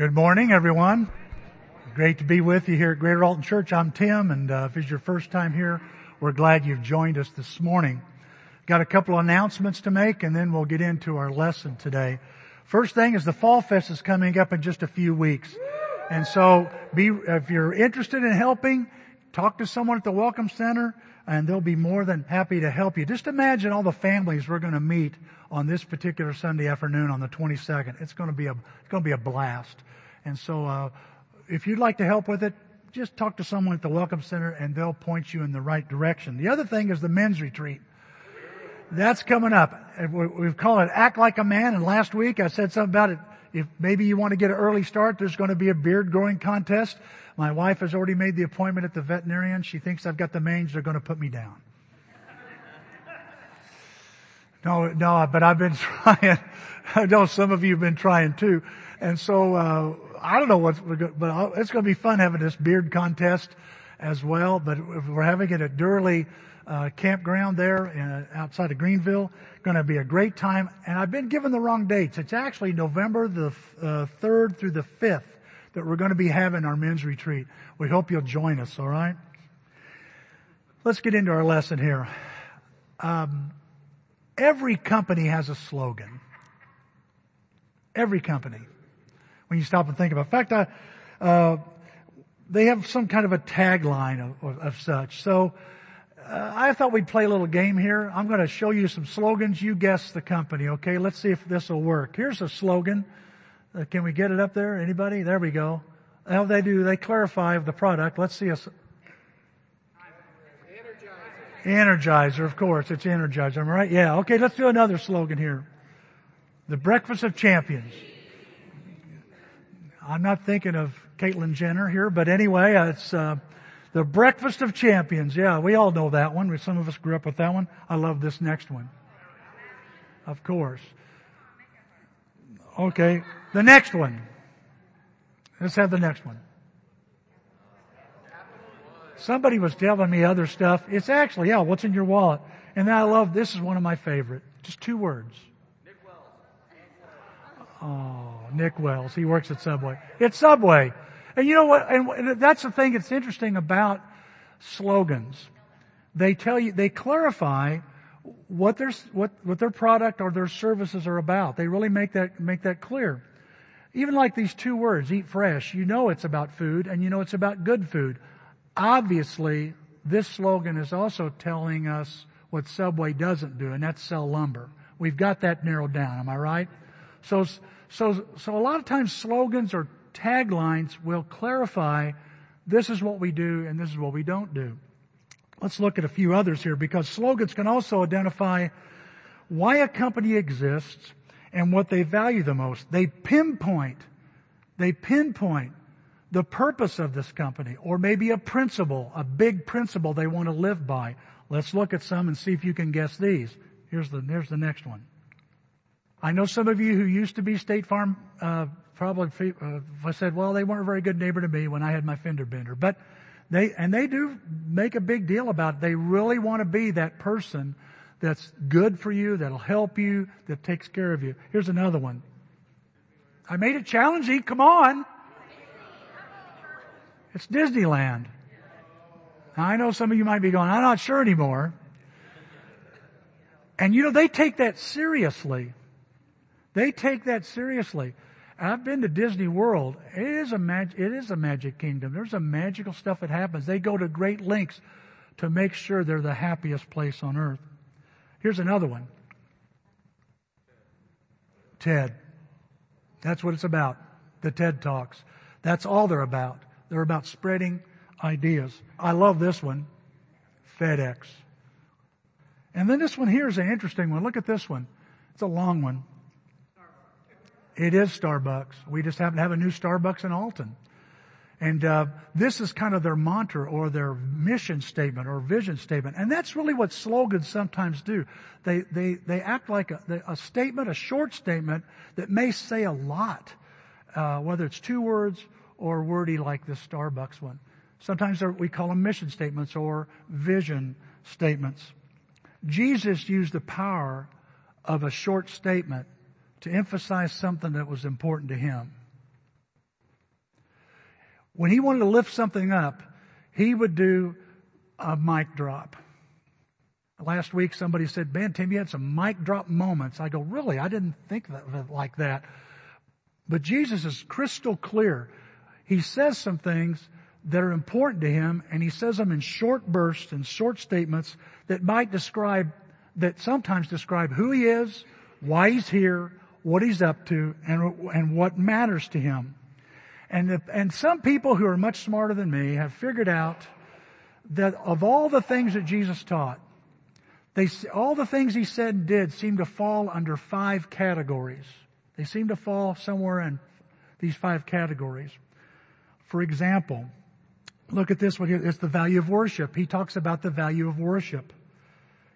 Good morning, everyone. Great to be with you here at Greater Alton Church. I'm Tim, and uh, if it's your first time here, we're glad you've joined us this morning. Got a couple of announcements to make, and then we'll get into our lesson today. First thing is the Fall Fest is coming up in just a few weeks, and so be if you're interested in helping, talk to someone at the Welcome Center, and they'll be more than happy to help you. Just imagine all the families we're going to meet on this particular Sunday afternoon on the 22nd. It's going to be a it's going to be a blast. And so, uh, if you'd like to help with it, just talk to someone at the Welcome Center and they'll point you in the right direction. The other thing is the men's retreat. That's coming up. We've called it Act Like a Man and last week I said something about it. If maybe you want to get an early start, there's going to be a beard growing contest. My wife has already made the appointment at the veterinarian. She thinks I've got the mange. They're going to put me down. No, no, but I've been trying. I know some of you have been trying too. And so, uh, I don't know what's, but it's going to be fun having this beard contest as well. But we're having it at Durley uh, campground there in, outside of Greenville. Going to be a great time. And I've been given the wrong dates. It's actually November the uh, 3rd through the 5th that we're going to be having our men's retreat. We hope you'll join us. All right. Let's get into our lesson here. Um, every company has a slogan. Every company when you stop and think about it. In fact, I, uh, they have some kind of a tagline of, of, of such. So uh, I thought we'd play a little game here. I'm going to show you some slogans. You guess the company, okay? Let's see if this will work. Here's a slogan. Uh, can we get it up there? Anybody? There we go. How they do? They clarify the product. Let's see us. Energizer. Energizer, of course. It's Energizer. Am I right? Yeah. Okay, let's do another slogan here. The breakfast of champions. I'm not thinking of Caitlyn Jenner here, but anyway, it's uh, the Breakfast of Champions. Yeah, we all know that one. Some of us grew up with that one. I love this next one. Of course. Okay, the next one. Let's have the next one. Somebody was telling me other stuff. It's actually, yeah, what's in your wallet? And then I love, this is one of my favorite. Just two words. Nick Wells. Oh, Nick Wells. He works at Subway. It's Subway. And you know what? And that's the thing that's interesting about slogans. They tell you, they clarify what their, what, what their product or their services are about. They really make that, make that clear. Even like these two words, eat fresh, you know it's about food and you know it's about good food. Obviously, this slogan is also telling us what Subway doesn't do, and that's sell lumber. We've got that narrowed down, am I right? So, so, so a lot of times slogans or taglines will clarify this is what we do and this is what we don't do. Let's look at a few others here because slogans can also identify why a company exists and what they value the most. They pinpoint, they pinpoint the purpose of this company or maybe a principle, a big principle they want to live by. Let's look at some and see if you can guess these. Here's the, here's the next one. I know some of you who used to be State Farm, uh, probably uh, I said, well, they weren't a very good neighbor to me when I had my fender bender. But they, and they do make a big deal about it. They really want to be that person that's good for you, that'll help you, that takes care of you. Here's another one. I made it challenging. Come on. It's Disneyland. Now, I know some of you might be going, I'm not sure anymore. And you know, they take that seriously. They take that seriously. I've been to Disney World. It is a mag- it is a magic kingdom. There's a magical stuff that happens. They go to great lengths to make sure they're the happiest place on earth. Here's another one. TED. That's what it's about. The TED Talks. That's all they're about. They're about spreading ideas. I love this one. FedEx. And then this one here is an interesting one. Look at this one. It's a long one. It is Starbucks. We just happen to have a new Starbucks in Alton. And uh, this is kind of their mantra or their mission statement or vision statement. And that's really what slogans sometimes do. They, they, they act like a, a statement, a short statement that may say a lot, uh, whether it's two words or wordy like this Starbucks one. Sometimes we call them mission statements or vision statements. Jesus used the power of a short statement to emphasize something that was important to him. when he wanted to lift something up, he would do a mic drop. Last week somebody said, man, Tim, you had some mic drop moments. I go, really? I didn't think of it like that. But Jesus is crystal clear. He says some things that are important to him and he says them in short bursts and short statements that might describe, that sometimes describe who he is, why he's here, what he's up to, and, and what matters to him. And, the, and some people who are much smarter than me have figured out that of all the things that Jesus taught, they, all the things he said and did seem to fall under five categories. They seem to fall somewhere in these five categories. For example, look at this one here. It's the value of worship. He talks about the value of worship.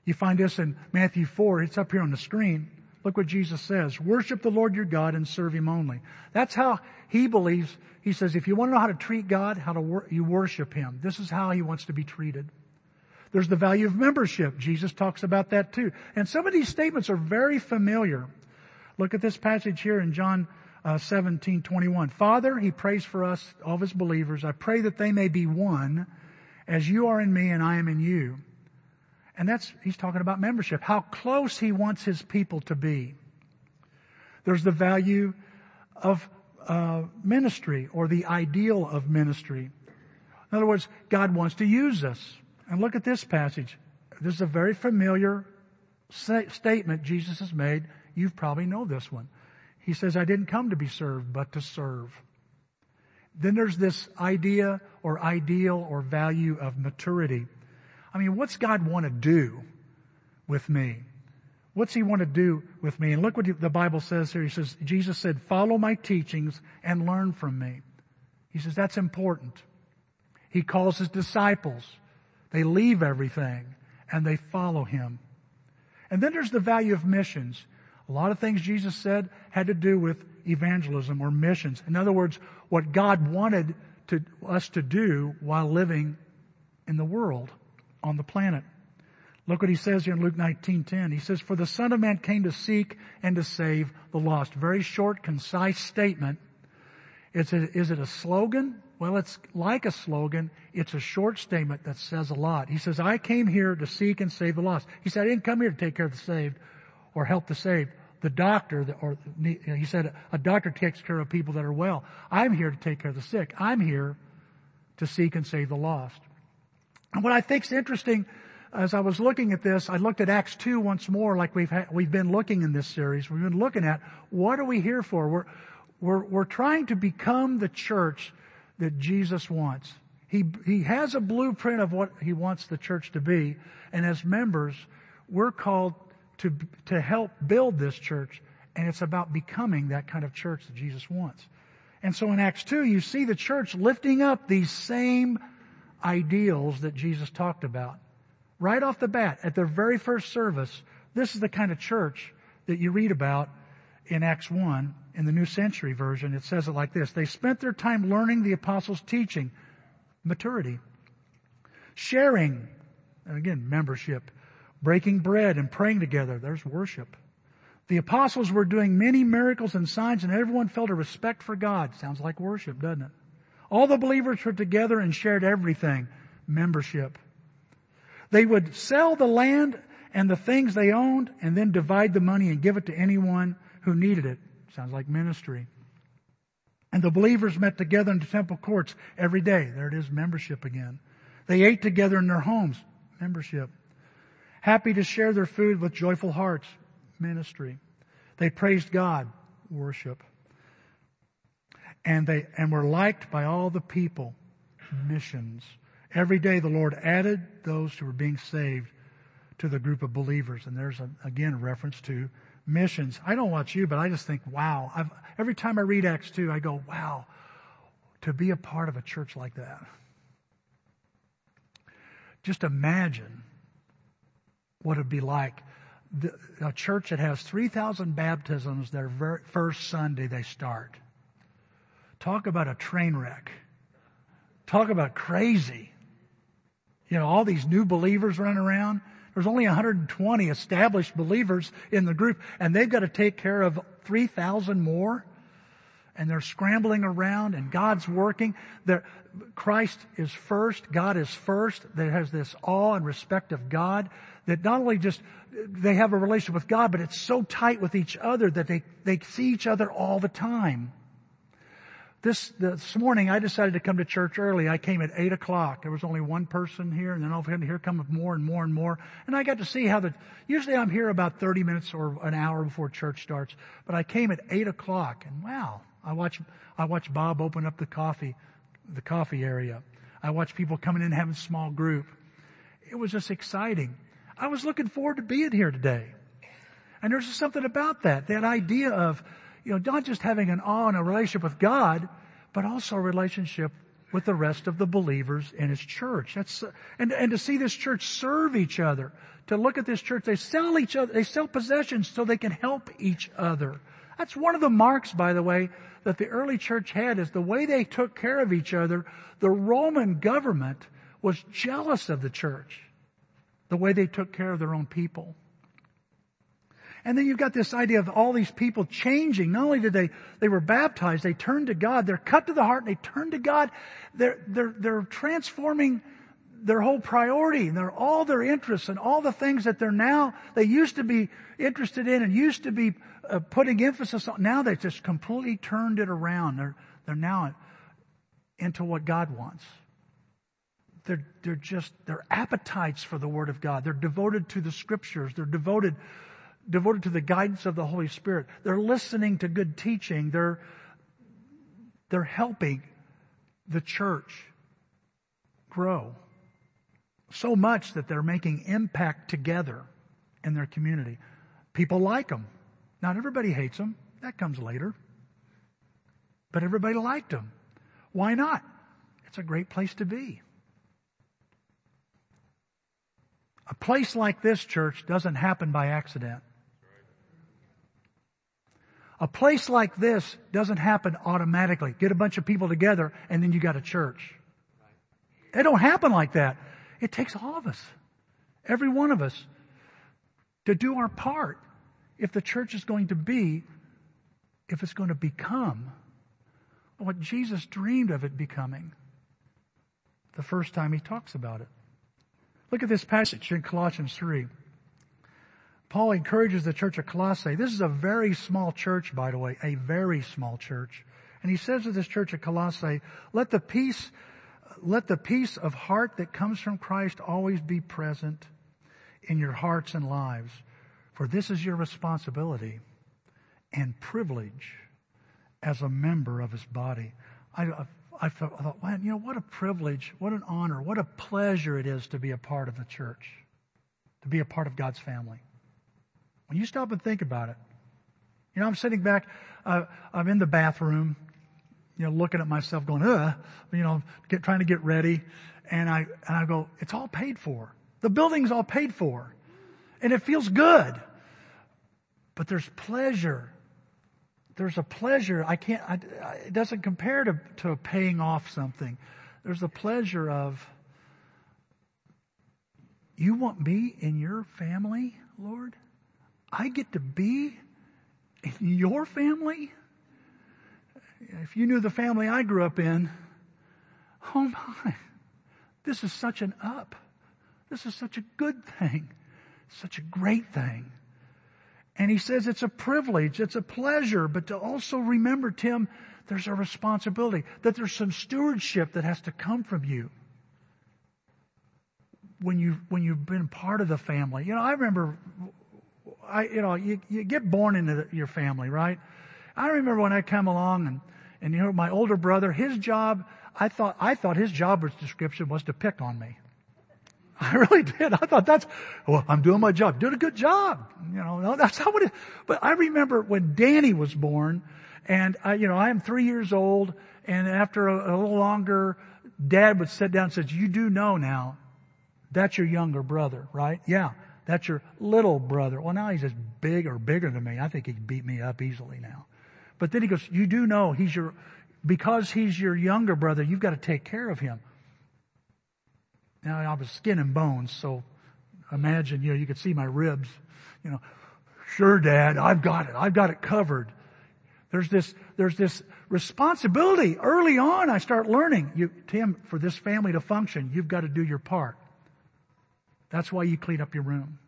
You find this in Matthew 4. It's up here on the screen. Look what Jesus says. Worship the Lord your God and serve Him only. That's how He believes. He says, if you want to know how to treat God, how to wor- you worship Him. This is how He wants to be treated. There's the value of membership. Jesus talks about that too. And some of these statements are very familiar. Look at this passage here in John uh, 17, 21. Father, He prays for us, all of His believers. I pray that they may be one as you are in me and I am in you and that's, he's talking about membership, how close he wants his people to be. There's the value of uh, ministry or the ideal of ministry. In other words, God wants to use us. And look at this passage. This is a very familiar statement Jesus has made. You probably know this one. He says, I didn't come to be served, but to serve. Then there's this idea or ideal or value of maturity. I mean, what's God want to do with me? What's he want to do with me? And look what the Bible says here. He says, Jesus said, follow my teachings and learn from me. He says, that's important. He calls his disciples. They leave everything and they follow him. And then there's the value of missions. A lot of things Jesus said had to do with evangelism or missions. In other words, what God wanted to, us to do while living in the world on the planet. Look what he says here in Luke 19:10. He says, "For the Son of Man came to seek and to save the lost." Very short, concise statement. It's a, is it a slogan? Well, it's like a slogan. It's a short statement that says a lot. He says, "I came here to seek and save the lost." He said, "I didn't come here to take care of the saved or help the saved." The doctor, or he said, a doctor takes care of people that are well. I'm here to take care of the sick. I'm here to seek and save the lost. And what I think is interesting, as I was looking at this, I looked at Acts 2 once more, like we've, we've been looking in this series. We've been looking at what are we here for? We're, we're, we're trying to become the church that Jesus wants. He, he has a blueprint of what he wants the church to be. And as members, we're called to, to help build this church. And it's about becoming that kind of church that Jesus wants. And so in Acts 2, you see the church lifting up these same ideals that Jesus talked about. Right off the bat, at their very first service, this is the kind of church that you read about in Acts 1 in the New Century Version. It says it like this. They spent their time learning the apostles' teaching, maturity, sharing, and again, membership, breaking bread and praying together. There's worship. The apostles were doing many miracles and signs and everyone felt a respect for God. Sounds like worship, doesn't it? All the believers were together and shared everything. Membership. They would sell the land and the things they owned and then divide the money and give it to anyone who needed it. Sounds like ministry. And the believers met together in the temple courts every day. There it is, membership again. They ate together in their homes. Membership. Happy to share their food with joyful hearts. Ministry. They praised God. Worship and they and were liked by all the people. Missions. Every day the Lord added those who were being saved to the group of believers. And there's a, again a reference to missions. I don't watch you, but I just think, wow. I've, every time I read Acts 2, I go, wow, to be a part of a church like that. Just imagine what it'd be like. The, a church that has 3,000 baptisms their very first Sunday they start. Talk about a train wreck. Talk about crazy. You know, all these new believers running around. There's only 120 established believers in the group, and they've got to take care of 3,000 more. and they're scrambling around and God's working. They're, Christ is first, God is first. There has this awe and respect of God that not only just they have a relationship with God, but it's so tight with each other that they, they see each other all the time. This, this morning I decided to come to church early. I came at 8 o'clock. There was only one person here and then all of a here come more and more and more. And I got to see how the, usually I'm here about 30 minutes or an hour before church starts. But I came at 8 o'clock and wow, I watched, I watched Bob open up the coffee, the coffee area. I watched people coming in having small group. It was just exciting. I was looking forward to being here today. And there's just something about that, that idea of, you know, not just having an awe and a relationship with God, but also a relationship with the rest of the believers in his church. That's, and, and to see this church serve each other, to look at this church, they sell each other, they sell possessions so they can help each other. That's one of the marks, by the way, that the early church had is the way they took care of each other. The Roman government was jealous of the church, the way they took care of their own people. And then you've got this idea of all these people changing. Not only did they, they were baptized, they turned to God. They're cut to the heart and they turn to God. They're, they're, they're transforming their whole priority and their, all their interests and all the things that they're now, they used to be interested in and used to be uh, putting emphasis on. Now they've just completely turned it around. They're, they're now into what God wants. They're, they're just, their appetites for the Word of God. They're devoted to the Scriptures. They're devoted devoted to the guidance of the Holy Spirit. They're listening to good teaching. They're, they're helping the church grow so much that they're making impact together in their community. People like them. Not everybody hates them. That comes later. But everybody liked them. Why not? It's a great place to be. A place like this church doesn't happen by accident. A place like this doesn't happen automatically. Get a bunch of people together and then you got a church. It don't happen like that. It takes all of us, every one of us, to do our part if the church is going to be, if it's going to become what Jesus dreamed of it becoming the first time he talks about it. Look at this passage in Colossians 3. Paul encourages the church of Colossae. This is a very small church, by the way, a very small church. And he says to this church of Colossae, let the peace, let the peace of heart that comes from Christ always be present in your hearts and lives. For this is your responsibility and privilege as a member of his body. I, I, thought, man, you know, what a privilege, what an honor, what a pleasure it is to be a part of the church, to be a part of God's family. When you stop and think about it, you know, I'm sitting back, uh, I'm in the bathroom, you know, looking at myself going, ugh, you know, get, trying to get ready. And I, and I go, it's all paid for. The building's all paid for. And it feels good. But there's pleasure. There's a pleasure. I can't, I, it doesn't compare to, to paying off something. There's a pleasure of, you want me in your family, Lord? I get to be in your family? If you knew the family I grew up in, oh my, this is such an up. This is such a good thing. Such a great thing. And he says it's a privilege, it's a pleasure, but to also remember, Tim, there's a responsibility, that there's some stewardship that has to come from you when you when you've been part of the family. You know, I remember I, you know, you, you get born into the, your family, right? I remember when I came along and, and you know, my older brother, his job, I thought, I thought his job description was to pick on me. I really did. I thought that's, well, I'm doing my job. Doing a good job. You know, that's how it is. But I remember when Danny was born and I, you know, I am three years old and after a, a little longer, dad would sit down and says, you do know now, that's your younger brother, right? Yeah. That's your little brother. Well, now he's just big or bigger than me. I think he can beat me up easily now. But then he goes, you do know he's your, because he's your younger brother, you've got to take care of him. Now I was skin and bones, so imagine, you know, you could see my ribs, you know, sure dad, I've got it. I've got it covered. There's this, there's this responsibility. Early on, I start learning. You, Tim, for this family to function, you've got to do your part. That's why you clean up your room.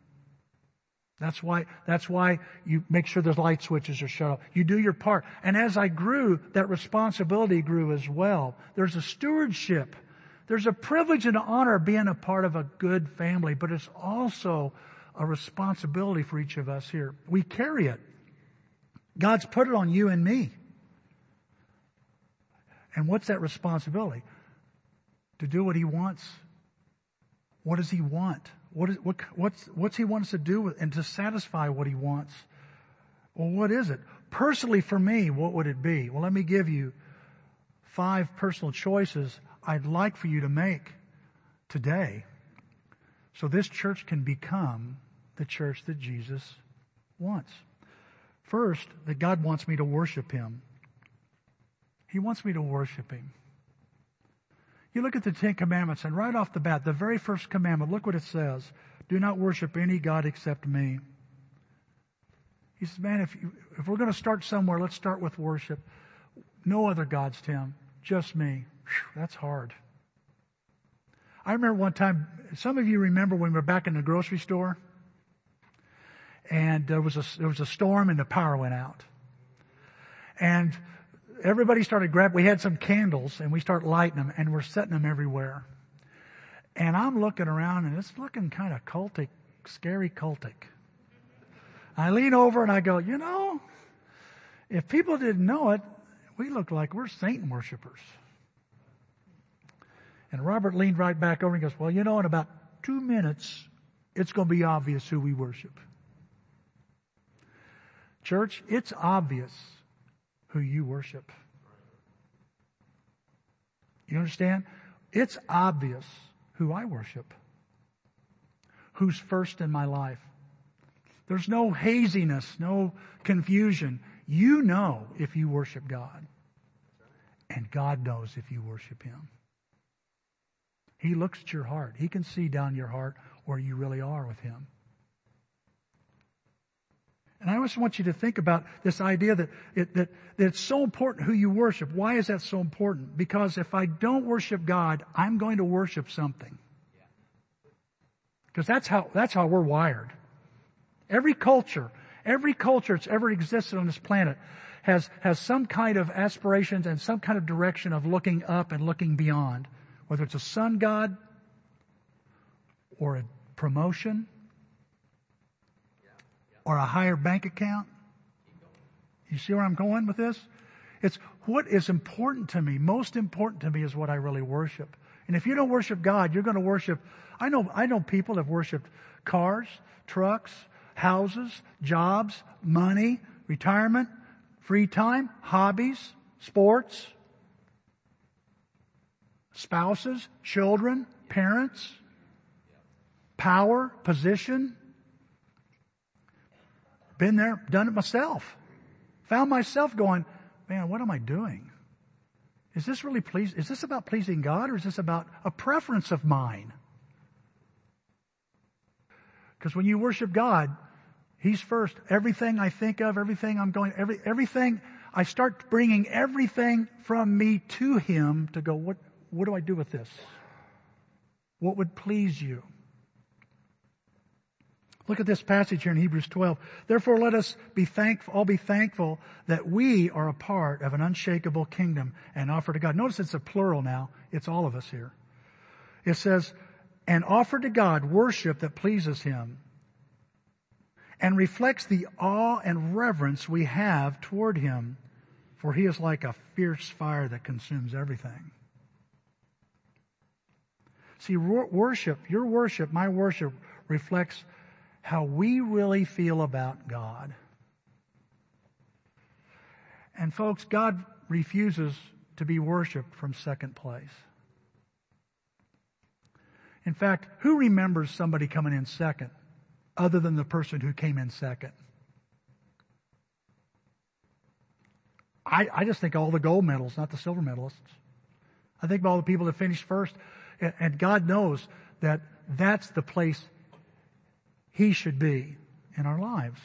That's why, that's why you make sure the light switches are shut off. You do your part. And as I grew, that responsibility grew as well. There's a stewardship. There's a privilege and honor being a part of a good family, but it's also a responsibility for each of us here. We carry it. God's put it on you and me. And what's that responsibility? To do what He wants. What does He want? What is, what, what's, what's He want us to do with, and to satisfy what He wants? Well, what is it? Personally for me, what would it be? Well, let me give you five personal choices I'd like for you to make today so this church can become the church that Jesus wants. First, that God wants me to worship Him. He wants me to worship Him. You look at the Ten Commandments and right off the bat, the very first commandment, look what it says. Do not worship any God except me. He says, man, if, you, if we're going to start somewhere, let's start with worship. No other gods, Tim. Just me. Whew, that's hard. I remember one time, some of you remember when we were back in the grocery store and there was a, there was a storm and the power went out. And everybody started grabbing, we had some candles and we started lighting them and we're setting them everywhere. And I'm looking around and it's looking kind of cultic, scary cultic. I lean over and I go, you know, if people didn't know it, we look like we're Satan worshipers. And Robert leaned right back over and goes, well, you know, in about two minutes, it's going to be obvious who we worship. Church, it's obvious who you worship. You understand? It's obvious who I worship. Who's first in my life. There's no haziness, no confusion. You know if you worship God. And God knows if you worship Him. He looks at your heart. He can see down your heart where you really are with Him. And I just want you to think about this idea that, it, that, that it's so important who you worship. Why is that so important? Because if I don't worship God, I'm going to worship something. Because that's how, that's how we're wired. Every culture, every culture that's ever existed on this planet has, has some kind of aspirations and some kind of direction of looking up and looking beyond. Whether it's a sun god or a promotion or a higher bank account? You see where I'm going with this? It's what is important to me, most important to me is what I really worship. And if you don't worship God, you're going to worship, I know, I know people have worshiped cars, trucks, houses, jobs, money, retirement, free time, hobbies, sports, spouses, children, parents, power, position, been there, done it myself. Found myself going, man, what am I doing? Is this really please? Is this about pleasing God or is this about a preference of mine? Because when you worship God, He's first. Everything I think of, everything I'm going, every, everything, I start bringing everything from me to Him to go, what, what do I do with this? What would please you? Look at this passage here in Hebrews 12. Therefore let us be thankful, all be thankful that we are a part of an unshakable kingdom and offer to God. Notice it's a plural now. It's all of us here. It says, and offer to God worship that pleases Him and reflects the awe and reverence we have toward Him, for He is like a fierce fire that consumes everything. See, worship, your worship, my worship reflects how we really feel about God. And folks, God refuses to be worshiped from second place. In fact, who remembers somebody coming in second other than the person who came in second? I, I just think all the gold medals, not the silver medalists. I think of all the people that finished first. And God knows that that's the place he should be in our lives.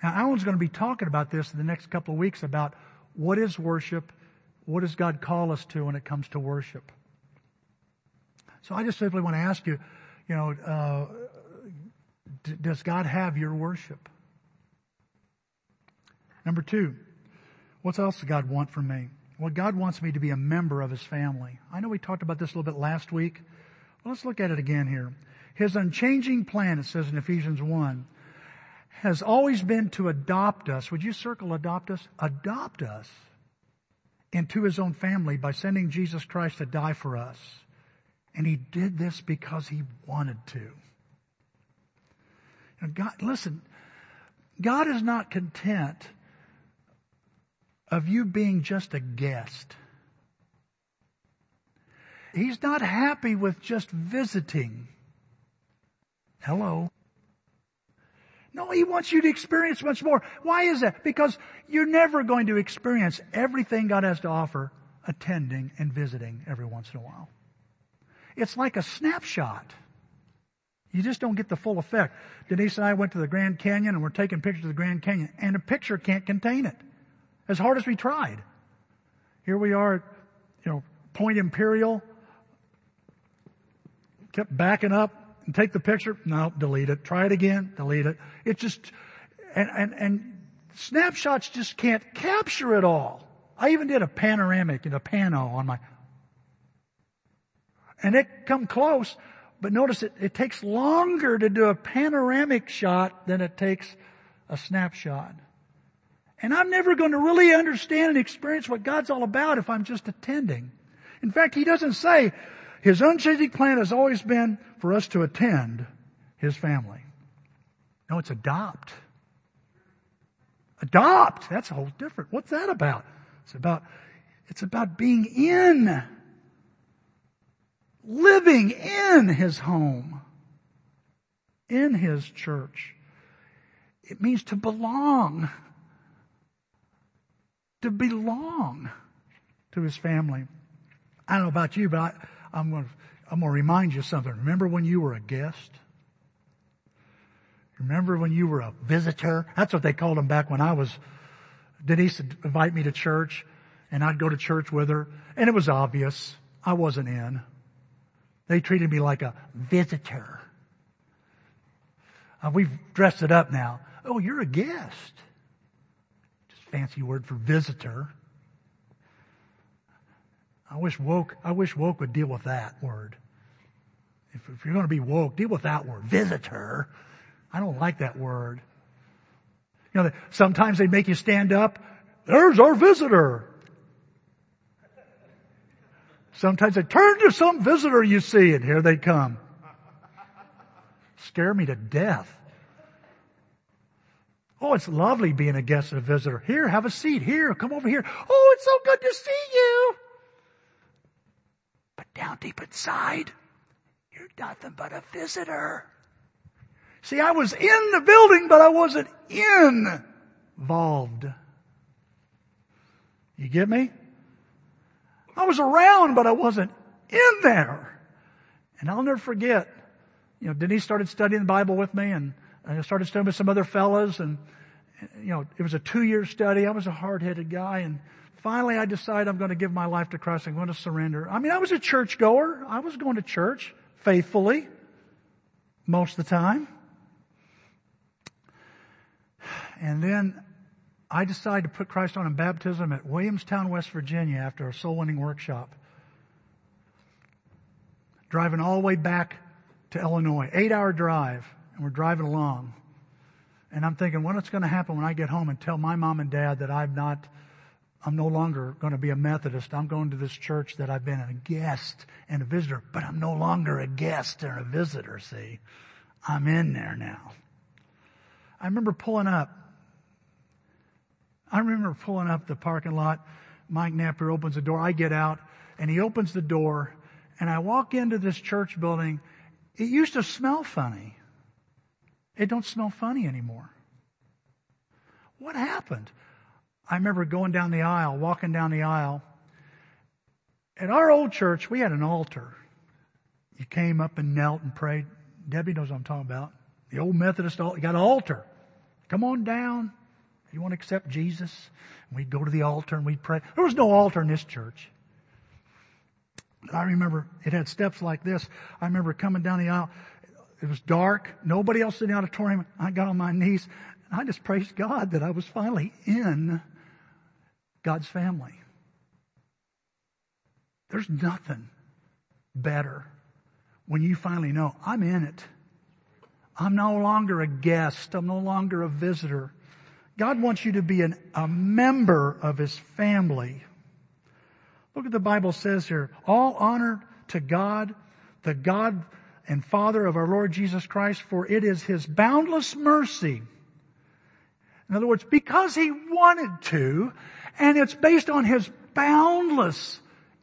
Now, Alan's going to be talking about this in the next couple of weeks about what is worship? What does God call us to when it comes to worship? So I just simply want to ask you, you know, uh, d- does God have your worship? Number two, what else does God want from me? Well, God wants me to be a member of His family. I know we talked about this a little bit last week. Well, let's look at it again here. His unchanging plan, it says in Ephesians 1, has always been to adopt us. Would you circle adopt us? Adopt us into his own family by sending Jesus Christ to die for us. And he did this because he wanted to. And God, listen, God is not content of you being just a guest. He's not happy with just visiting. Hello. No, he wants you to experience much more. Why is that? Because you're never going to experience everything God has to offer attending and visiting every once in a while. It's like a snapshot. You just don't get the full effect. Denise and I went to the Grand Canyon and we're taking pictures of the Grand Canyon and a picture can't contain it. As hard as we tried. Here we are, you know, Point Imperial. Kept backing up, and take the picture. No, delete it. Try it again. Delete it. It just, and, and, and snapshots just can't capture it all. I even did a panoramic and a pano on my, and it come close, but notice it, it takes longer to do a panoramic shot than it takes a snapshot. And I'm never going to really understand and experience what God's all about if I'm just attending. In fact, He doesn't say, his unchanging plan has always been for us to attend His family. No, it's adopt. Adopt. That's a whole different. What's that about? It's about, it's about being in, living in His home, in His church. It means to belong. To belong to His family. I don't know about you, but I, I'm going to, I'm going to remind you something. Remember when you were a guest? Remember when you were a visitor? That's what they called them back when I was, Denise would invite me to church and I'd go to church with her and it was obvious I wasn't in. They treated me like a visitor. Uh, we've dressed it up now. Oh, you're a guest. Just fancy word for visitor. I wish woke, I wish woke would deal with that word. If, if you're going to be woke, deal with that word. Visitor. I don't like that word. You know, sometimes they make you stand up. There's our visitor. Sometimes they turn to some visitor you see and here they come. Scare me to death. Oh, it's lovely being a guest and a visitor. Here, have a seat. Here, come over here. Oh, it's so good to see you. Down deep inside, you're nothing but a visitor. See, I was in the building, but I wasn't involved. You get me? I was around, but I wasn't in there. And I'll never forget, you know, Denise started studying the Bible with me and I started studying with some other fellas and, you know, it was a two year study. I was a hard headed guy and finally I decided I'm going to give my life to Christ. I'm going to surrender. I mean, I was a church goer. I was going to church faithfully most of the time. And then I decided to put Christ on in baptism at Williamstown, West Virginia after a soul winning workshop. Driving all the way back to Illinois, eight hour drive, and we're driving along. And I'm thinking, what's going to happen when I get home and tell my mom and dad that I've not I'm no longer going to be a Methodist. I'm going to this church that I've been a guest and a visitor, but I'm no longer a guest or a visitor, see. I'm in there now. I remember pulling up. I remember pulling up the parking lot. Mike Napier opens the door. I get out and he opens the door and I walk into this church building. It used to smell funny. It don't smell funny anymore. What happened? I remember going down the aisle, walking down the aisle. At our old church, we had an altar. You came up and knelt and prayed. Debbie knows what I'm talking about. The old Methodist altar. You got an altar. Come on down. You want to accept Jesus? And we'd go to the altar and we'd pray. There was no altar in this church. I remember it had steps like this. I remember coming down the aisle. It was dark. Nobody else in the auditorium. I got on my knees. I just praised God that I was finally in God's family. There's nothing better when you finally know I'm in it. I'm no longer a guest. I'm no longer a visitor. God wants you to be an, a member of His family. Look what the Bible says here. All honor to God, the God and Father of our Lord Jesus Christ, for it is His boundless mercy. In other words, because He wanted to, and it's based on His boundless,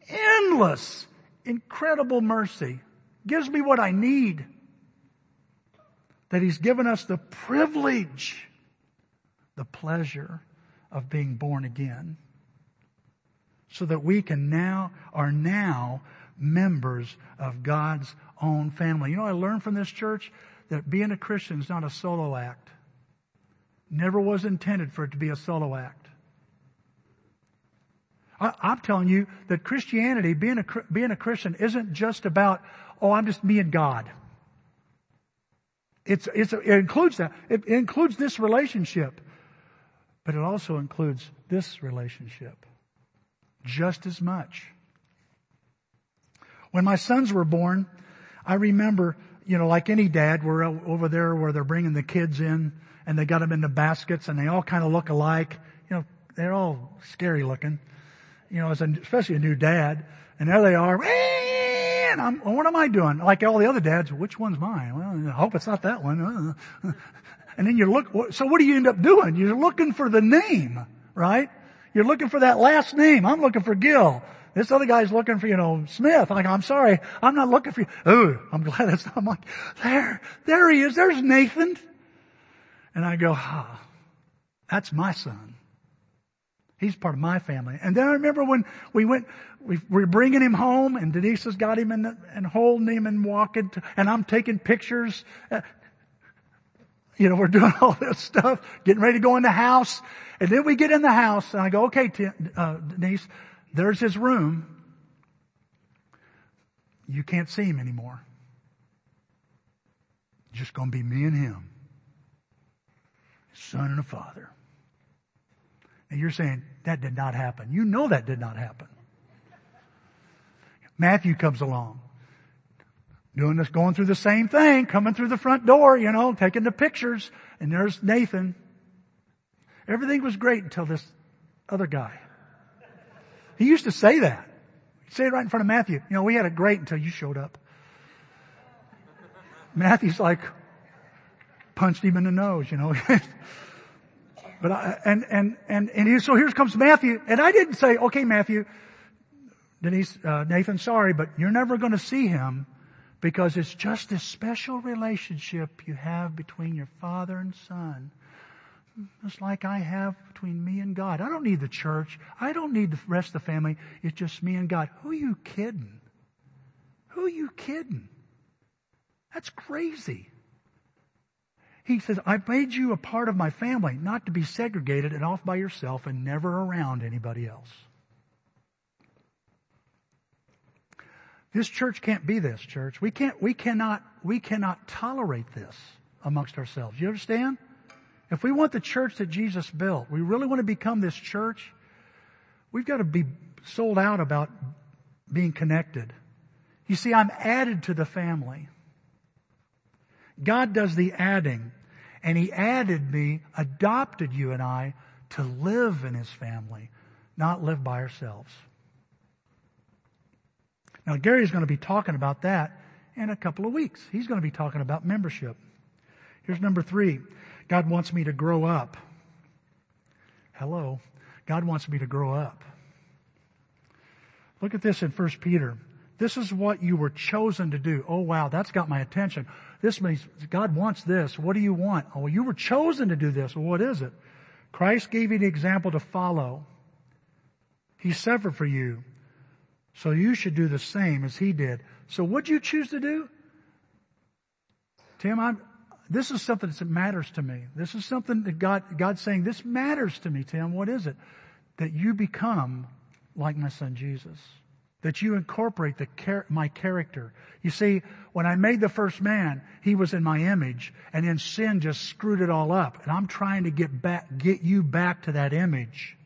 endless, incredible mercy. Gives me what I need. That He's given us the privilege, the pleasure of being born again so that we can now, are now members of God's own family. You know, I learned from this church that being a Christian is not a solo act. Never was intended for it to be a solo act. I, am telling you that Christianity, being a, being a Christian isn't just about, oh, I'm just me and God. It's, it's, it includes that. It includes this relationship. But it also includes this relationship just as much. When my sons were born, I remember, you know, like any dad, we're over there where they're bringing the kids in and they got them in the baskets and they all kind of look alike. You know, they're all scary looking, you know, as a, especially a new dad. And there they are. And I'm, what am I doing? Like all the other dads, which one's mine? Well, I hope it's not that one. And then you look, so what do you end up doing? You're looking for the name, right? You're looking for that last name. I'm looking for Gil. This other guy's looking for, you know, Smith. Like, I'm sorry. I'm not looking for you. Oh, I'm glad that's not, I'm like, there, there he is. There's Nathan. And I go, ah, that's my son. He's part of my family. And then I remember when we went, we were bringing him home and Denise has got him in the, and holding him and walking to, and I'm taking pictures. Uh, you know, we're doing all this stuff, getting ready to go in the house. And then we get in the house and I go, okay, T- uh, Denise, there's his room. You can't see him anymore. Just to be me and him. Son and a father. And you're saying that did not happen. You know that did not happen. Matthew comes along doing this, going through the same thing, coming through the front door, you know, taking the pictures, and there's Nathan. Everything was great until this other guy. He used to say that. He'd say it right in front of Matthew. You know, we had it great until you showed up. Matthew's like, punched him in the nose, you know. but I, and, and, and, and he, so here comes Matthew, and I didn't say, okay, Matthew, Denise, uh, Nathan, sorry, but you're never going to see him because it's just this special relationship you have between your father and son. Just like I have between me and God. I don't need the church. I don't need the rest of the family. It's just me and God. Who are you kidding? Who are you kidding? That's crazy. He says, I made you a part of my family, not to be segregated and off by yourself and never around anybody else. This church can't be this church. We can't, we cannot, we cannot tolerate this amongst ourselves. You understand? If we want the church that Jesus built, we really want to become this church, we've got to be sold out about being connected. You see, I'm added to the family. God does the adding, and He added me, adopted you and I to live in His family, not live by ourselves. Now, Gary's going to be talking about that in a couple of weeks. He's going to be talking about membership. Here's number three. God wants me to grow up. Hello. God wants me to grow up. Look at this in 1 Peter. This is what you were chosen to do. Oh wow, that's got my attention. This means God wants this. What do you want? Oh, you were chosen to do this. Well, what is it? Christ gave you the example to follow. He suffered for you. So you should do the same as he did. So what'd you choose to do? Tim, I'm, this is something that matters to me. This is something that God, God's saying, this matters to me, Tim. What is it? That you become like my son Jesus. That you incorporate the char- my character. You see, when I made the first man, he was in my image, and then sin just screwed it all up. And I'm trying to get back, get you back to that image.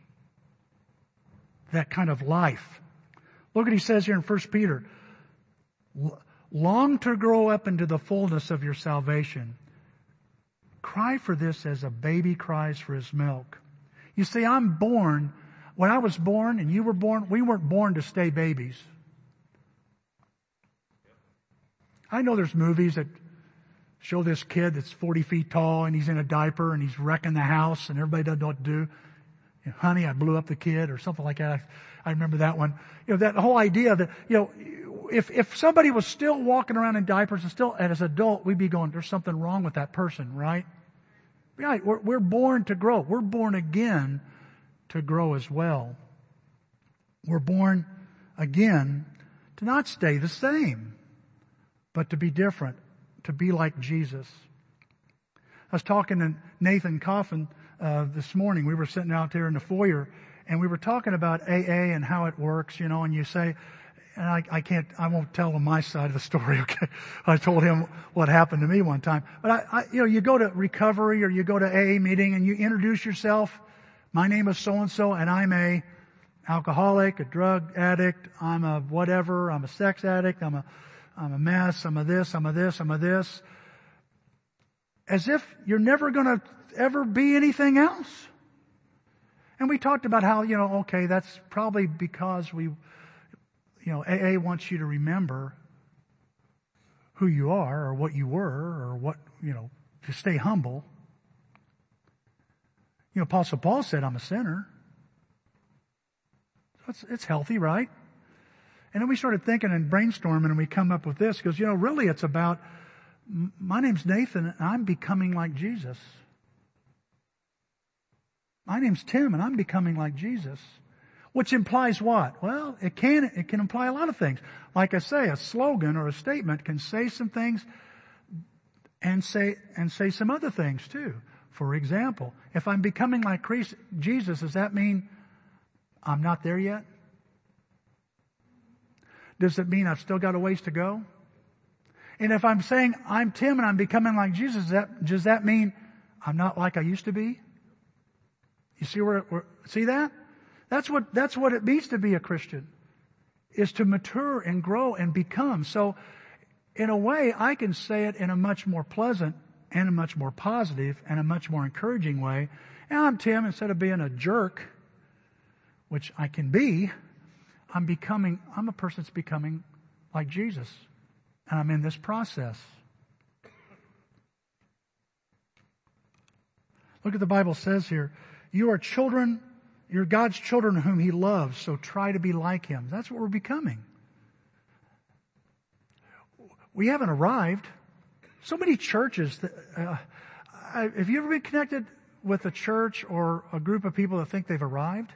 That kind of life. Look what he says here in 1 Peter. Long to grow up into the fullness of your salvation. Cry for this as a baby cries for his milk. You see, I'm born, when I was born and you were born, we weren't born to stay babies. I know there's movies that show this kid that's 40 feet tall and he's in a diaper and he's wrecking the house and everybody doesn't know what to do. You know, Honey, I blew up the kid or something like that. I, I remember that one. You know, that whole idea that, you know, if, if somebody was still walking around in diapers and still, and as an adult, we'd be going, there's something wrong with that person, right? Right. We're, we're born to grow. We're born again to grow as well. We're born again to not stay the same, but to be different, to be like Jesus. I was talking to Nathan Coffin uh, this morning. We were sitting out there in the foyer, and we were talking about AA and how it works, you know. And you say, and I, I, can't, I won't tell him my side of the story, okay? I told him what happened to me one time. But I, I, you know, you go to recovery or you go to AA meeting and you introduce yourself. My name is so and so and I'm a alcoholic, a drug addict, I'm a whatever, I'm a sex addict, I'm a, I'm a mess, I'm a this, I'm a this, I'm a this. As if you're never gonna ever be anything else. And we talked about how, you know, okay, that's probably because we, you know, AA wants you to remember who you are or what you were or what, you know, to stay humble. You know, Apostle Paul said, I'm a sinner. It's, it's healthy, right? And then we started thinking and brainstorming and we come up with this because, you know, really it's about, my name's Nathan and I'm becoming like Jesus. My name's Tim and I'm becoming like Jesus. Which implies what? Well, it can, it can imply a lot of things. Like I say, a slogan or a statement can say some things and say, and say some other things too. For example, if I'm becoming like Jesus, does that mean I'm not there yet? Does it mean I've still got a ways to go? And if I'm saying I'm Tim and I'm becoming like Jesus, does that, does that mean I'm not like I used to be? You see where, where see that? That's what, that's what it means to be a Christian, is to mature and grow and become. So, in a way, I can say it in a much more pleasant and a much more positive and a much more encouraging way. And I'm Tim, instead of being a jerk, which I can be, I'm becoming, I'm a person that's becoming like Jesus. And I'm in this process. Look at the Bible says here. You are children you're God's children whom He loves, so try to be like Him. That's what we're becoming. We haven't arrived. So many churches. That, uh, have you ever been connected with a church or a group of people that think they've arrived?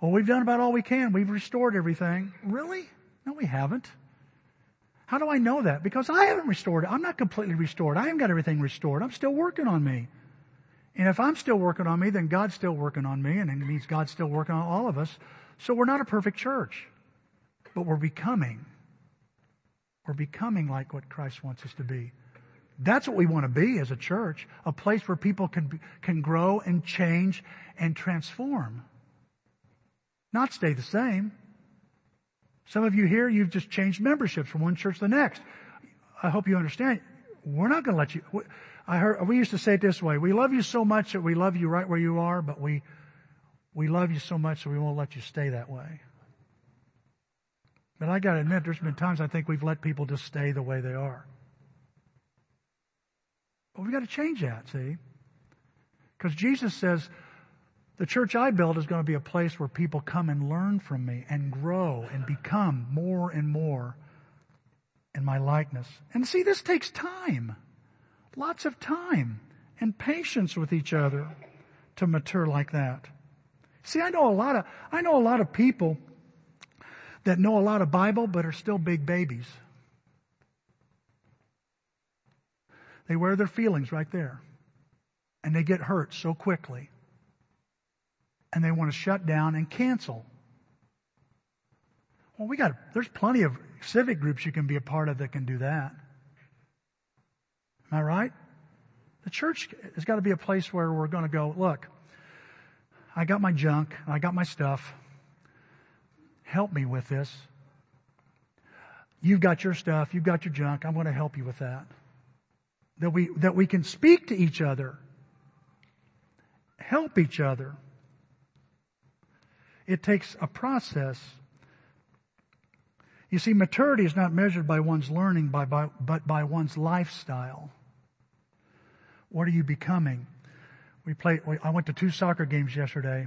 Well, we've done about all we can. We've restored everything. Really? No, we haven't. How do I know that? Because I haven't restored it. I'm not completely restored. I haven't got everything restored. I'm still working on me. And if I'm still working on me, then God's still working on me, and it means God's still working on all of us. So we're not a perfect church, but we're becoming. We're becoming like what Christ wants us to be. That's what we want to be as a church, a place where people can, can grow and change and transform. Not stay the same. Some of you here, you've just changed memberships from one church to the next. I hope you understand. We're not going to let you. I heard, we used to say it this way, we love you so much that we love you right where you are, but we, we love you so much that we won't let you stay that way. But I gotta admit, there's been times I think we've let people just stay the way they are. But we've got to change that, see? Because Jesus says, the church I build is going to be a place where people come and learn from me and grow and become more and more in my likeness. And see, this takes time. Lots of time and patience with each other to mature like that. See, I know a lot of, I know a lot of people that know a lot of Bible but are still big babies. They wear their feelings right there. And they get hurt so quickly. And they want to shut down and cancel. Well, we got, there's plenty of civic groups you can be a part of that can do that. Am I right? The church has got to be a place where we're going to go, look, I got my junk, I got my stuff. Help me with this. You've got your stuff, you've got your junk, I'm going to help you with that. That we, that we can speak to each other. Help each other. It takes a process. You see, maturity is not measured by one's learning, by, by, but by one's lifestyle. What are you becoming? We played, I went to two soccer games yesterday.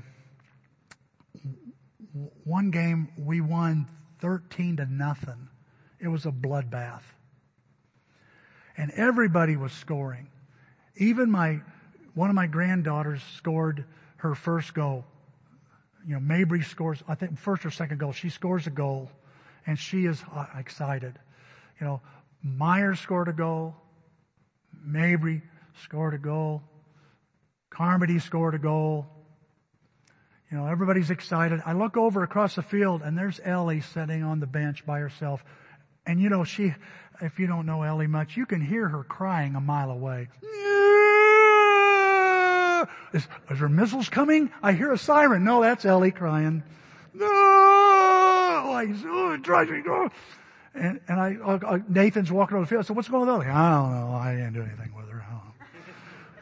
One game we won 13 to nothing. It was a bloodbath. And everybody was scoring. Even my, one of my granddaughters scored her first goal. You know, Mabry scores, I think first or second goal. She scores a goal and she is uh, excited. You know, Myers scored a goal. Mabry scored a goal. Carmody scored a goal. You know, everybody's excited. I look over across the field and there's Ellie sitting on the bench by herself. And you know, she, if you don't know Ellie much, you can hear her crying a mile away. Is, is there missiles coming? I hear a siren. No, that's Ellie crying. No! Like, oh, it drives me. Oh. And, and I, uh, Nathan's walking over the field. So what's going on? I don't know. I didn't do anything with her.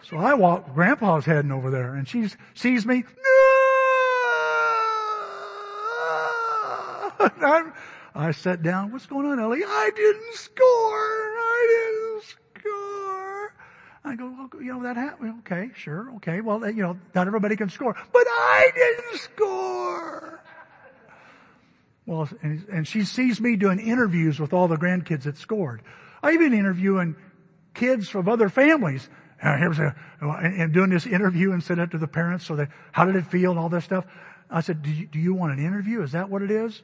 So I walk, grandpa's heading over there and she sees me. No! I sat down. What's going on, Ellie? I didn't score. I didn't score. I go, well, you know, that happened. Okay, sure. Okay. Well, you know, not everybody can score, but I didn't score. Well, and, and she sees me doing interviews with all the grandkids that scored. I even interviewing kids from other families uh, here was a, and doing this interview and sent it to the parents so that, how did it feel and all this stuff. I said, do you, do you want an interview? Is that what it is?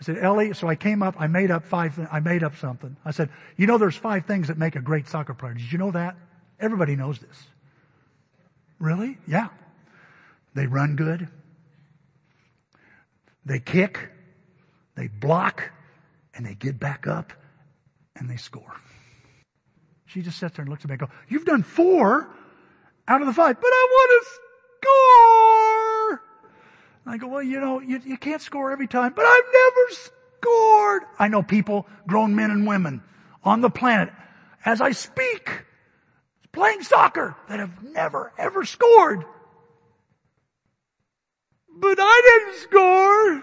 I said, Ellie, so I came up, I made up five, I made up something. I said, you know there's five things that make a great soccer player. Did you know that? Everybody knows this. Really? Yeah. They run good. They kick. They block. And they get back up and they score. She just sits there and looks at me and goes, you've done four out of the five, but I want to score. I go, well, you know, you, you can't score every time, but I've never scored. I know people, grown men and women on the planet, as I speak, playing soccer that have never ever scored. But I didn't score.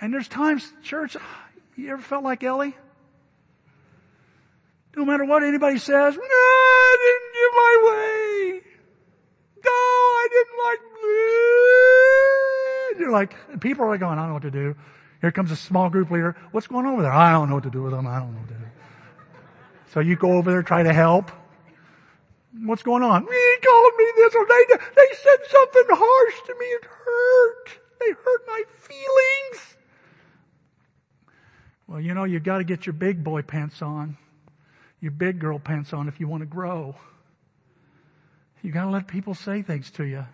And there's times, church, you ever felt like Ellie? No matter what anybody says, I didn't give my way. No, Didn't like You're like, people are like going, I don't know what to do. Here comes a small group leader. What's going on over there? I don't know what to do with them. I don't know what to do. So you go over there, try to help. What's going on? He called me this or they, they said something harsh to me. It hurt. They hurt my feelings. Well, you know, you gotta get your big boy pants on your big girl pants on if you want to grow. You gotta let people say things to you.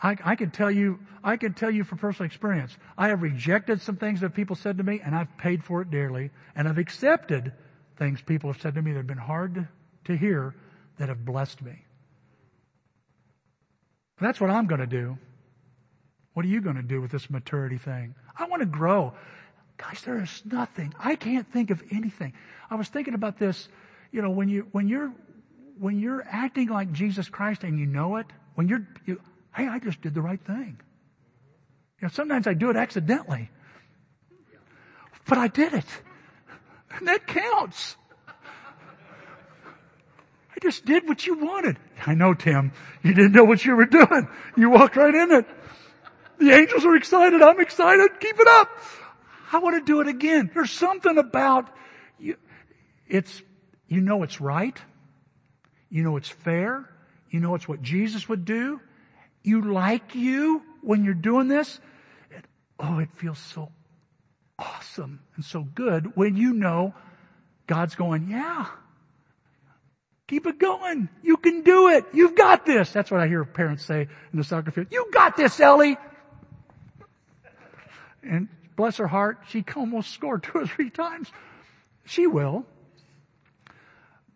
I, I can tell you, I can tell you from personal experience. I have rejected some things that people said to me and I've paid for it dearly. And I've accepted things people have said to me that have been hard to, hear that have blessed me. That's what I'm going to do. What are you going to do with this maturity thing? I want to grow. Guys, there is nothing. I can't think of anything. I was thinking about this, you know, when you, when you're, when you're acting like Jesus Christ and you know it, when you're, you, hey, I just did the right thing. You know, sometimes I do it accidentally. But I did it. And that counts. I just did what you wanted. I know, Tim. You didn't know what you were doing. You walked right in it. The angels are excited. I'm excited. Keep it up. I want to do it again. There's something about you. It's, you know it's right. You know it's fair. You know it's what Jesus would do. You like you when you're doing this. It, oh, it feels so awesome. and so good when you know God's going, yeah, keep it going. You can do it. You've got this. That's what I hear parents say in the soccer field. You got this, Ellie. And bless her heart, she almost scored two or three times. She will.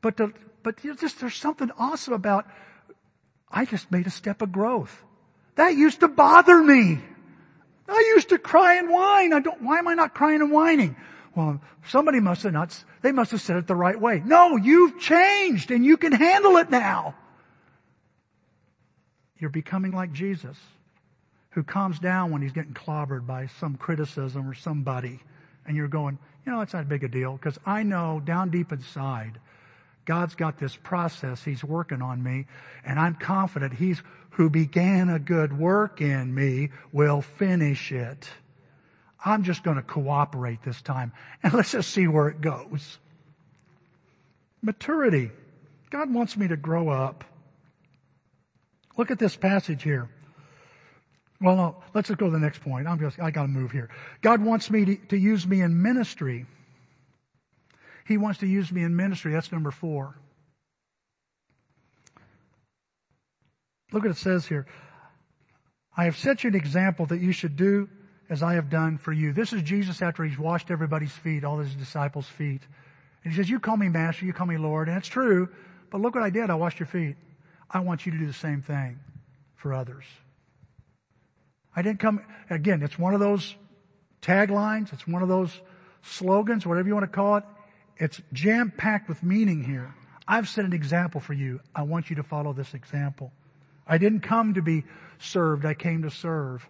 But the, but just, there's something awesome about, I just made a step of growth. That used to bother me. I used to cry and whine. I don't, why am I not crying and whining? Well, somebody must have not, they must have said it the right way. No, you've changed and you can handle it now. You're becoming like Jesus, who calms down when he's getting clobbered by some criticism or somebody. And you're going, you know, it's not a big a deal because I know down deep inside, God's got this process He's working on me and I'm confident He's who began a good work in me will finish it. I'm just going to cooperate this time and let's just see where it goes. Maturity. God wants me to grow up. Look at this passage here. Well, no, let's just go to the next point. I'm just, I gotta move here. God wants me to, to use me in ministry. He wants to use me in ministry. That's number four. Look what it says here. I have set you an example that you should do as I have done for you. This is Jesus after he's washed everybody's feet, all his disciples' feet. And he says, you call me master, you call me Lord, and it's true, but look what I did. I washed your feet. I want you to do the same thing for others. I didn't come, again, it's one of those taglines, it's one of those slogans, whatever you want to call it. It's jam packed with meaning here. I've set an example for you. I want you to follow this example. I didn't come to be served. I came to serve.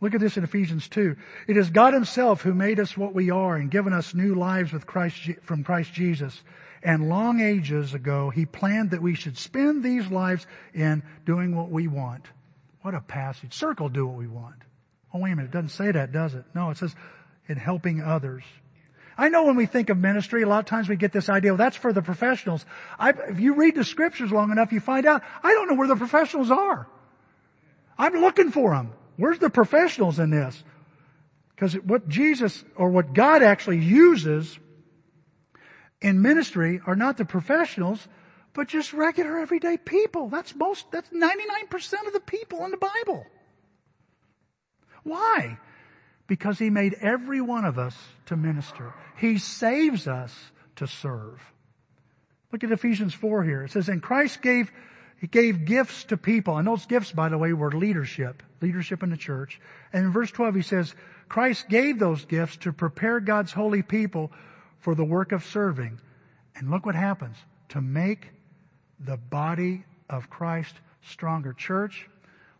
Look at this in Ephesians 2. It is God himself who made us what we are and given us new lives with Christ, from Christ Jesus. And long ages ago, he planned that we should spend these lives in doing what we want. What a passage. Circle do what we want. Oh, wait a minute. It doesn't say that, does it? No, it says in helping others. I know when we think of ministry, a lot of times we get this idea, well, that's for the professionals. I, if you read the scriptures long enough, you find out, I don't know where the professionals are. I'm looking for them. Where's the professionals in this? Because what Jesus, or what God actually uses in ministry are not the professionals, but just regular everyday people. That's most, that's 99% of the people in the Bible. Why? Because he made every one of us to minister. He saves us to serve. Look at Ephesians 4 here. It says, and Christ gave, he gave gifts to people. And those gifts, by the way, were leadership, leadership in the church. And in verse 12 he says, Christ gave those gifts to prepare God's holy people for the work of serving. And look what happens. To make the body of Christ stronger. Church,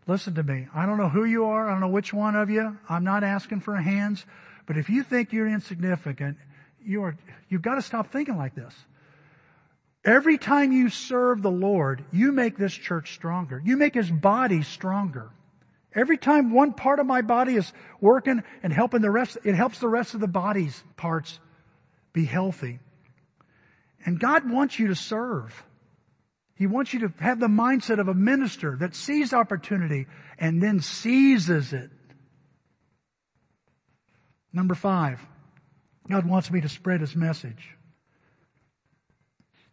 Listen to me. I don't know who you are. I don't know which one of you. I'm not asking for hands. But if you think you're insignificant, you are, you've got to stop thinking like this. Every time you serve the Lord, you make this church stronger. You make His body stronger. Every time one part of my body is working and helping the rest, it helps the rest of the body's parts be healthy. And God wants you to serve. He wants you to have the mindset of a minister that sees opportunity and then seizes it. Number five, God wants me to spread His message.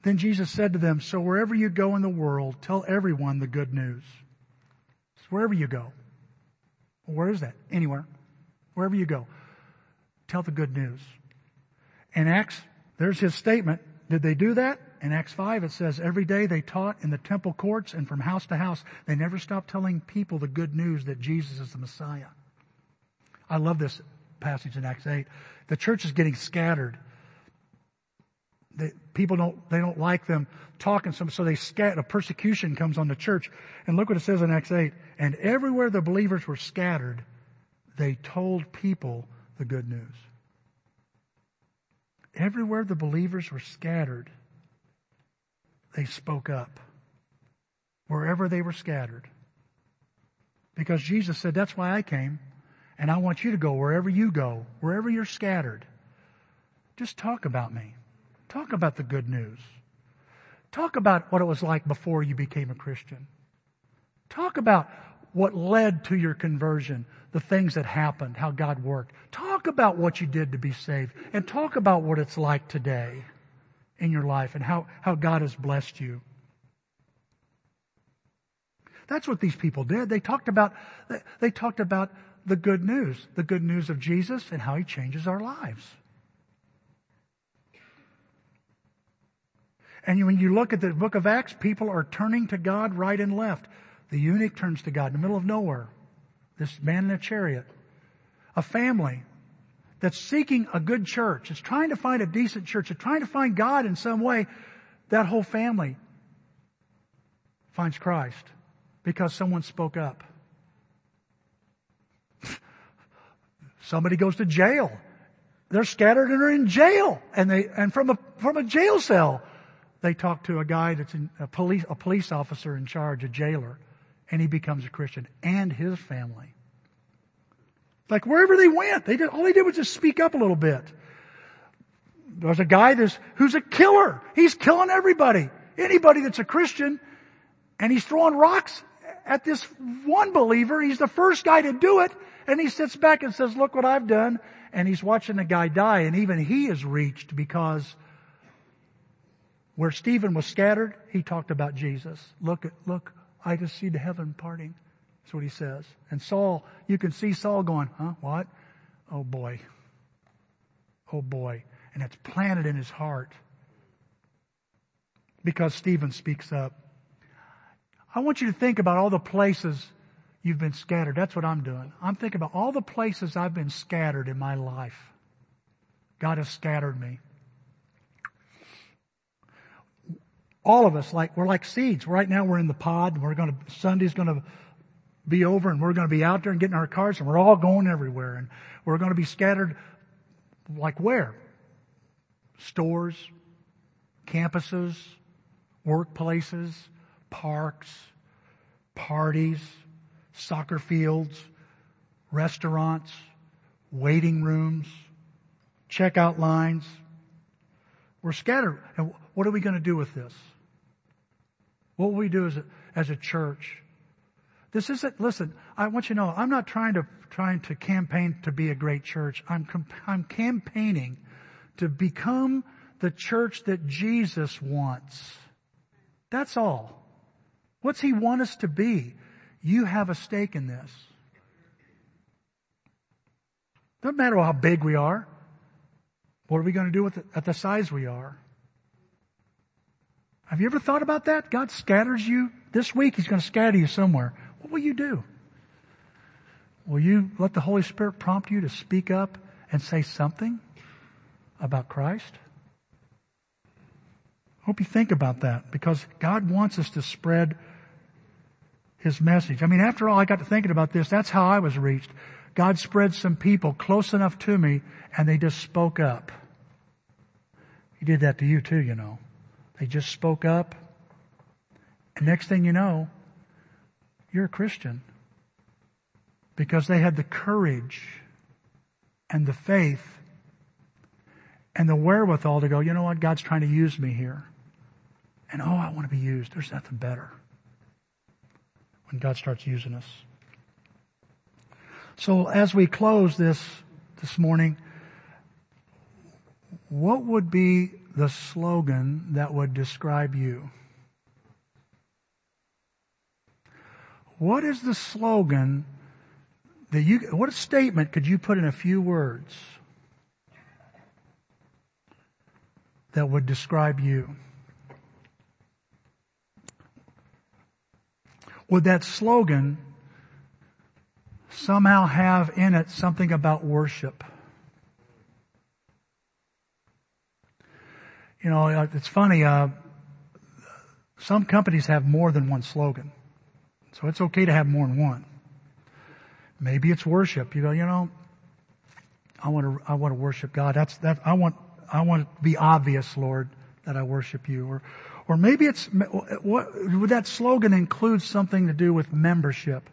Then Jesus said to them, so wherever you go in the world, tell everyone the good news. So wherever you go. Where is that? Anywhere. Wherever you go. Tell the good news. In Acts, there's his statement. Did they do that? In Acts 5, it says, every day they taught in the temple courts and from house to house. They never stopped telling people the good news that Jesus is the Messiah. I love this passage in Acts 8. The church is getting scattered. people don't, they don't like them talking, so they scatter, a persecution comes on the church. And look what it says in Acts 8. And everywhere the believers were scattered, they told people the good news. Everywhere the believers were scattered, they spoke up wherever they were scattered. Because Jesus said, that's why I came. And I want you to go wherever you go, wherever you're scattered. Just talk about me. Talk about the good news. Talk about what it was like before you became a Christian. Talk about what led to your conversion, the things that happened, how God worked. Talk about what you did to be saved and talk about what it's like today in your life and how, how God has blessed you. That's what these people did. They talked about, they talked about the good news, the good news of Jesus and how he changes our lives. And when you look at the book of Acts, people are turning to God right and left. The eunuch turns to God in the middle of nowhere. This man in a chariot. A family that's seeking a good church. It's trying to find a decent church. It's trying to find God in some way. That whole family finds Christ because someone spoke up. Somebody goes to jail. They're scattered and are in jail. And they, and from a, from a jail cell, they talk to a guy that's in, a police, a police officer in charge, a jailer, and he becomes a Christian and his family. Like wherever they went, they did, all they did was just speak up a little bit. There's a guy who's a killer. He's killing everybody. Anybody that's a Christian, and he's throwing rocks at this one believer. He's the first guy to do it, and he sits back and says, look what I've done. And he's watching the guy die, and even he is reached because where Stephen was scattered, he talked about Jesus. Look at, look, I just see the heaven parting. That's what he says. And Saul, you can see Saul going, huh, what? Oh boy. Oh boy. And it's planted in his heart. Because Stephen speaks up. I want you to think about all the places you've been scattered. That's what I'm doing. I'm thinking about all the places I've been scattered in my life. God has scattered me. all of us, like, we're like seeds. Right now we're in the pod. We're going to, Sunday's going to be over and we're going to be out there and getting our cars and we're all going everywhere and we're going to be scattered like where? Stores, campuses, workplaces, parks, parties, soccer fields, restaurants, waiting rooms, checkout lines. We're scattered. And what are we going to do with this? What will we do as a, as a church? This isn't, listen, I want you to know, I'm not trying to, trying to campaign to be a great church. I'm, I'm campaigning to become the church that Jesus wants. That's all. What's He want us to be? You have a stake in this. Doesn't matter how big we are. What are we going to do with it at the size we are? Have you ever thought about that? God scatters you. This week He's going to scatter you somewhere. What will you do? Will you let the Holy Spirit prompt you to speak up and say something about Christ? I hope you think about that because God wants us to spread His message. I mean, after all, I got to thinking about this. That's how I was reached. God spread some people close enough to me and they just spoke up. He did that to you too, you know. They just spoke up. And next thing you know, you're a Christian. Because they had the courage and the faith and the wherewithal to go, you know what, God's trying to use me here. And oh, I want to be used. There's nothing better when God starts using us. So as we close this this morning, what would be the slogan that would describe you? What is the slogan that you, what statement could you put in a few words that would describe you? Would that slogan somehow have in it something about worship? You know, it's funny, uh, some companies have more than one slogan. So it's okay to have more than one. Maybe it's worship. You go, you know, I want to, I want to worship God. That's, that, I want, I want to be obvious, Lord, that I worship you. Or, or maybe it's, what, would that slogan include something to do with membership,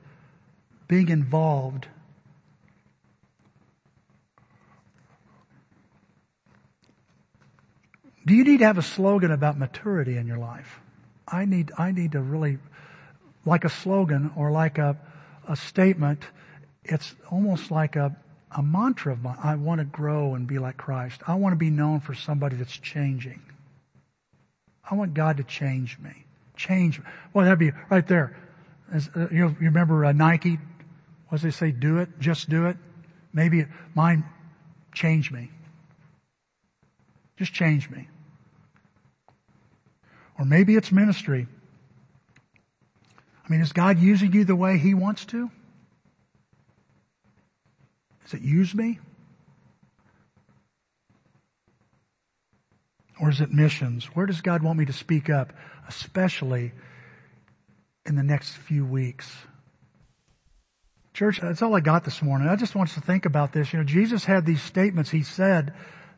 being involved? Do you need to have a slogan about maturity in your life? I need, I need to really, like a slogan or like a, a statement. It's almost like a, a mantra of mine. I want to grow and be like Christ. I want to be known for somebody that's changing. I want God to change me. Change me. Well, that'd be right there. As, uh, you, remember uh, Nike? What does they say? Do it. Just do it. Maybe mine change me. Just change me. Or maybe it's ministry. I mean, is God using you the way He wants to? Is it use me? Or is it missions? Where does God want me to speak up, especially in the next few weeks? Church, that's all I got this morning. I just want us to think about this. You know, Jesus had these statements he said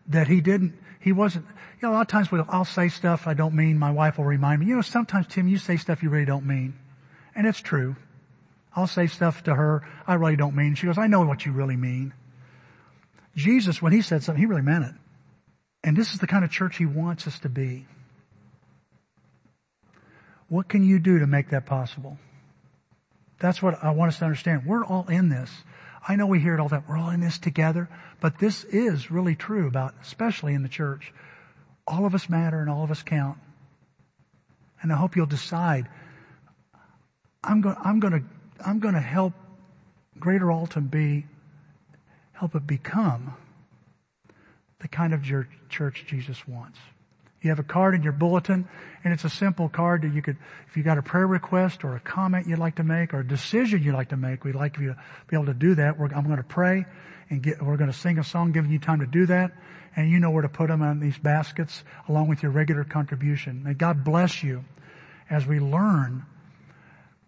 that he didn't, he wasn't, you know, a lot of times we'll, I'll say stuff I don't mean. My wife will remind me, you know, sometimes Tim, you say stuff you really don't mean. And it's true. I'll say stuff to her I really don't mean. She goes, I know what you really mean. Jesus, when he said something, he really meant it. And this is the kind of church he wants us to be. What can you do to make that possible? That's what I want us to understand. We're all in this. I know we hear it all that we're all in this together, but this is really true about, especially in the church. All of us matter and all of us count. And I hope you'll decide, I'm going, I'm going to, I'm going to help Greater Alton be, help it become the kind of your church Jesus wants. You have a card in your bulletin, and it's a simple card that you could, if you got a prayer request or a comment you'd like to make or a decision you'd like to make, we'd like you to be able to do that. We're, I'm going to pray and get, we're going to sing a song giving you time to do that. And you know where to put them on these baskets along with your regular contribution. May God bless you as we learn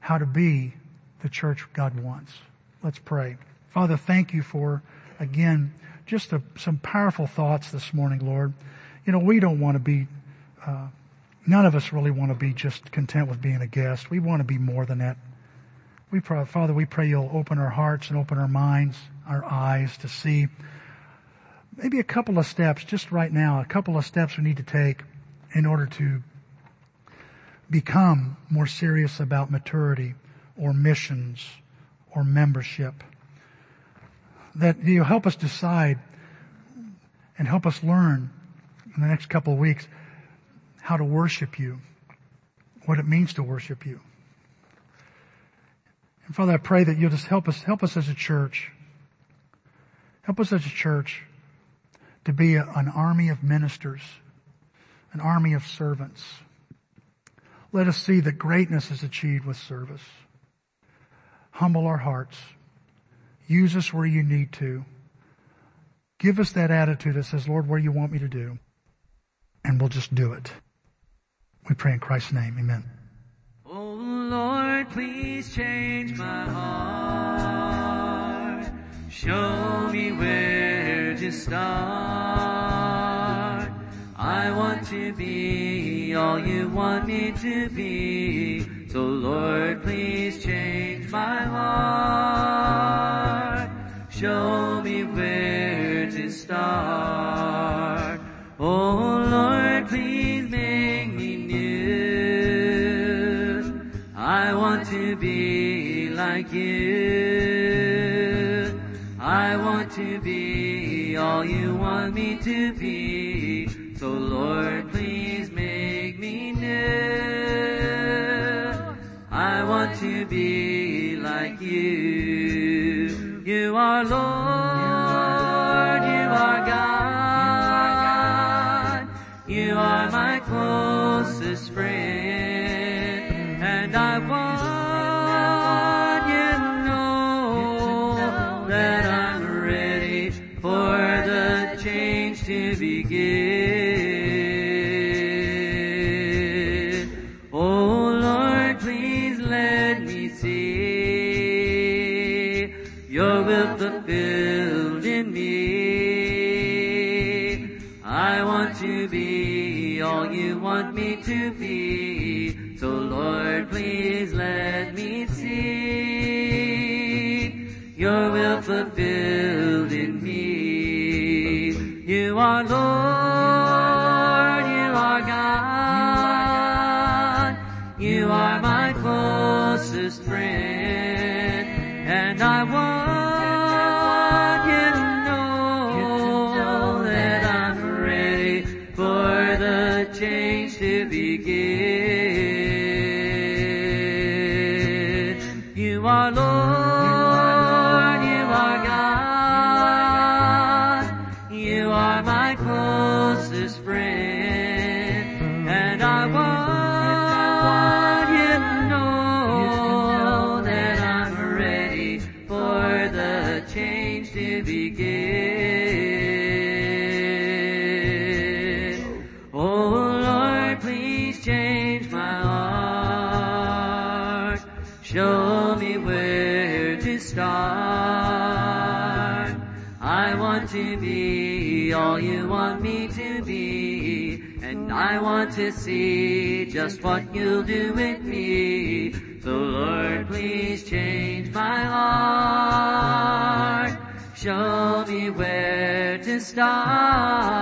how to be the church God wants. Let's pray. Father, thank you for, again, just a, some powerful thoughts this morning, Lord. You know, we don't want to be, uh, none of us really want to be just content with being a guest. We want to be more than that. We pray, Father, we pray you'll open our hearts and open our minds, our eyes to see maybe a couple of steps just right now, a couple of steps we need to take in order to become more serious about maturity or missions or membership. That you help us decide and help us learn in the next couple of weeks how to worship you, what it means to worship you. And Father, I pray that you'll just help us, help us as a church. Help us as a church to be a, an army of ministers, an army of servants. Let us see that greatness is achieved with service. Humble our hearts. Use us where you need to. Give us that attitude that says, Lord, where you want me to do? and we'll just do it. We pray in Christ's name. Amen. Oh Lord, please change my heart. Show me where to start. I want to be all you want me to be. So Lord, please change my heart. Show me where to start. Oh Lord, please make me new. I want to be like you. I want to be all you want me to be. So Lord, please make me new. I want to be like you. You are Lord, you are God. You are my closest friend, your will fulfilled in me. I want to be all you want me to be. So Lord, please let me see your will fulfilled in me. You are Lord, to see just what you'll do with me. So Lord, please change my heart. Show me where to start.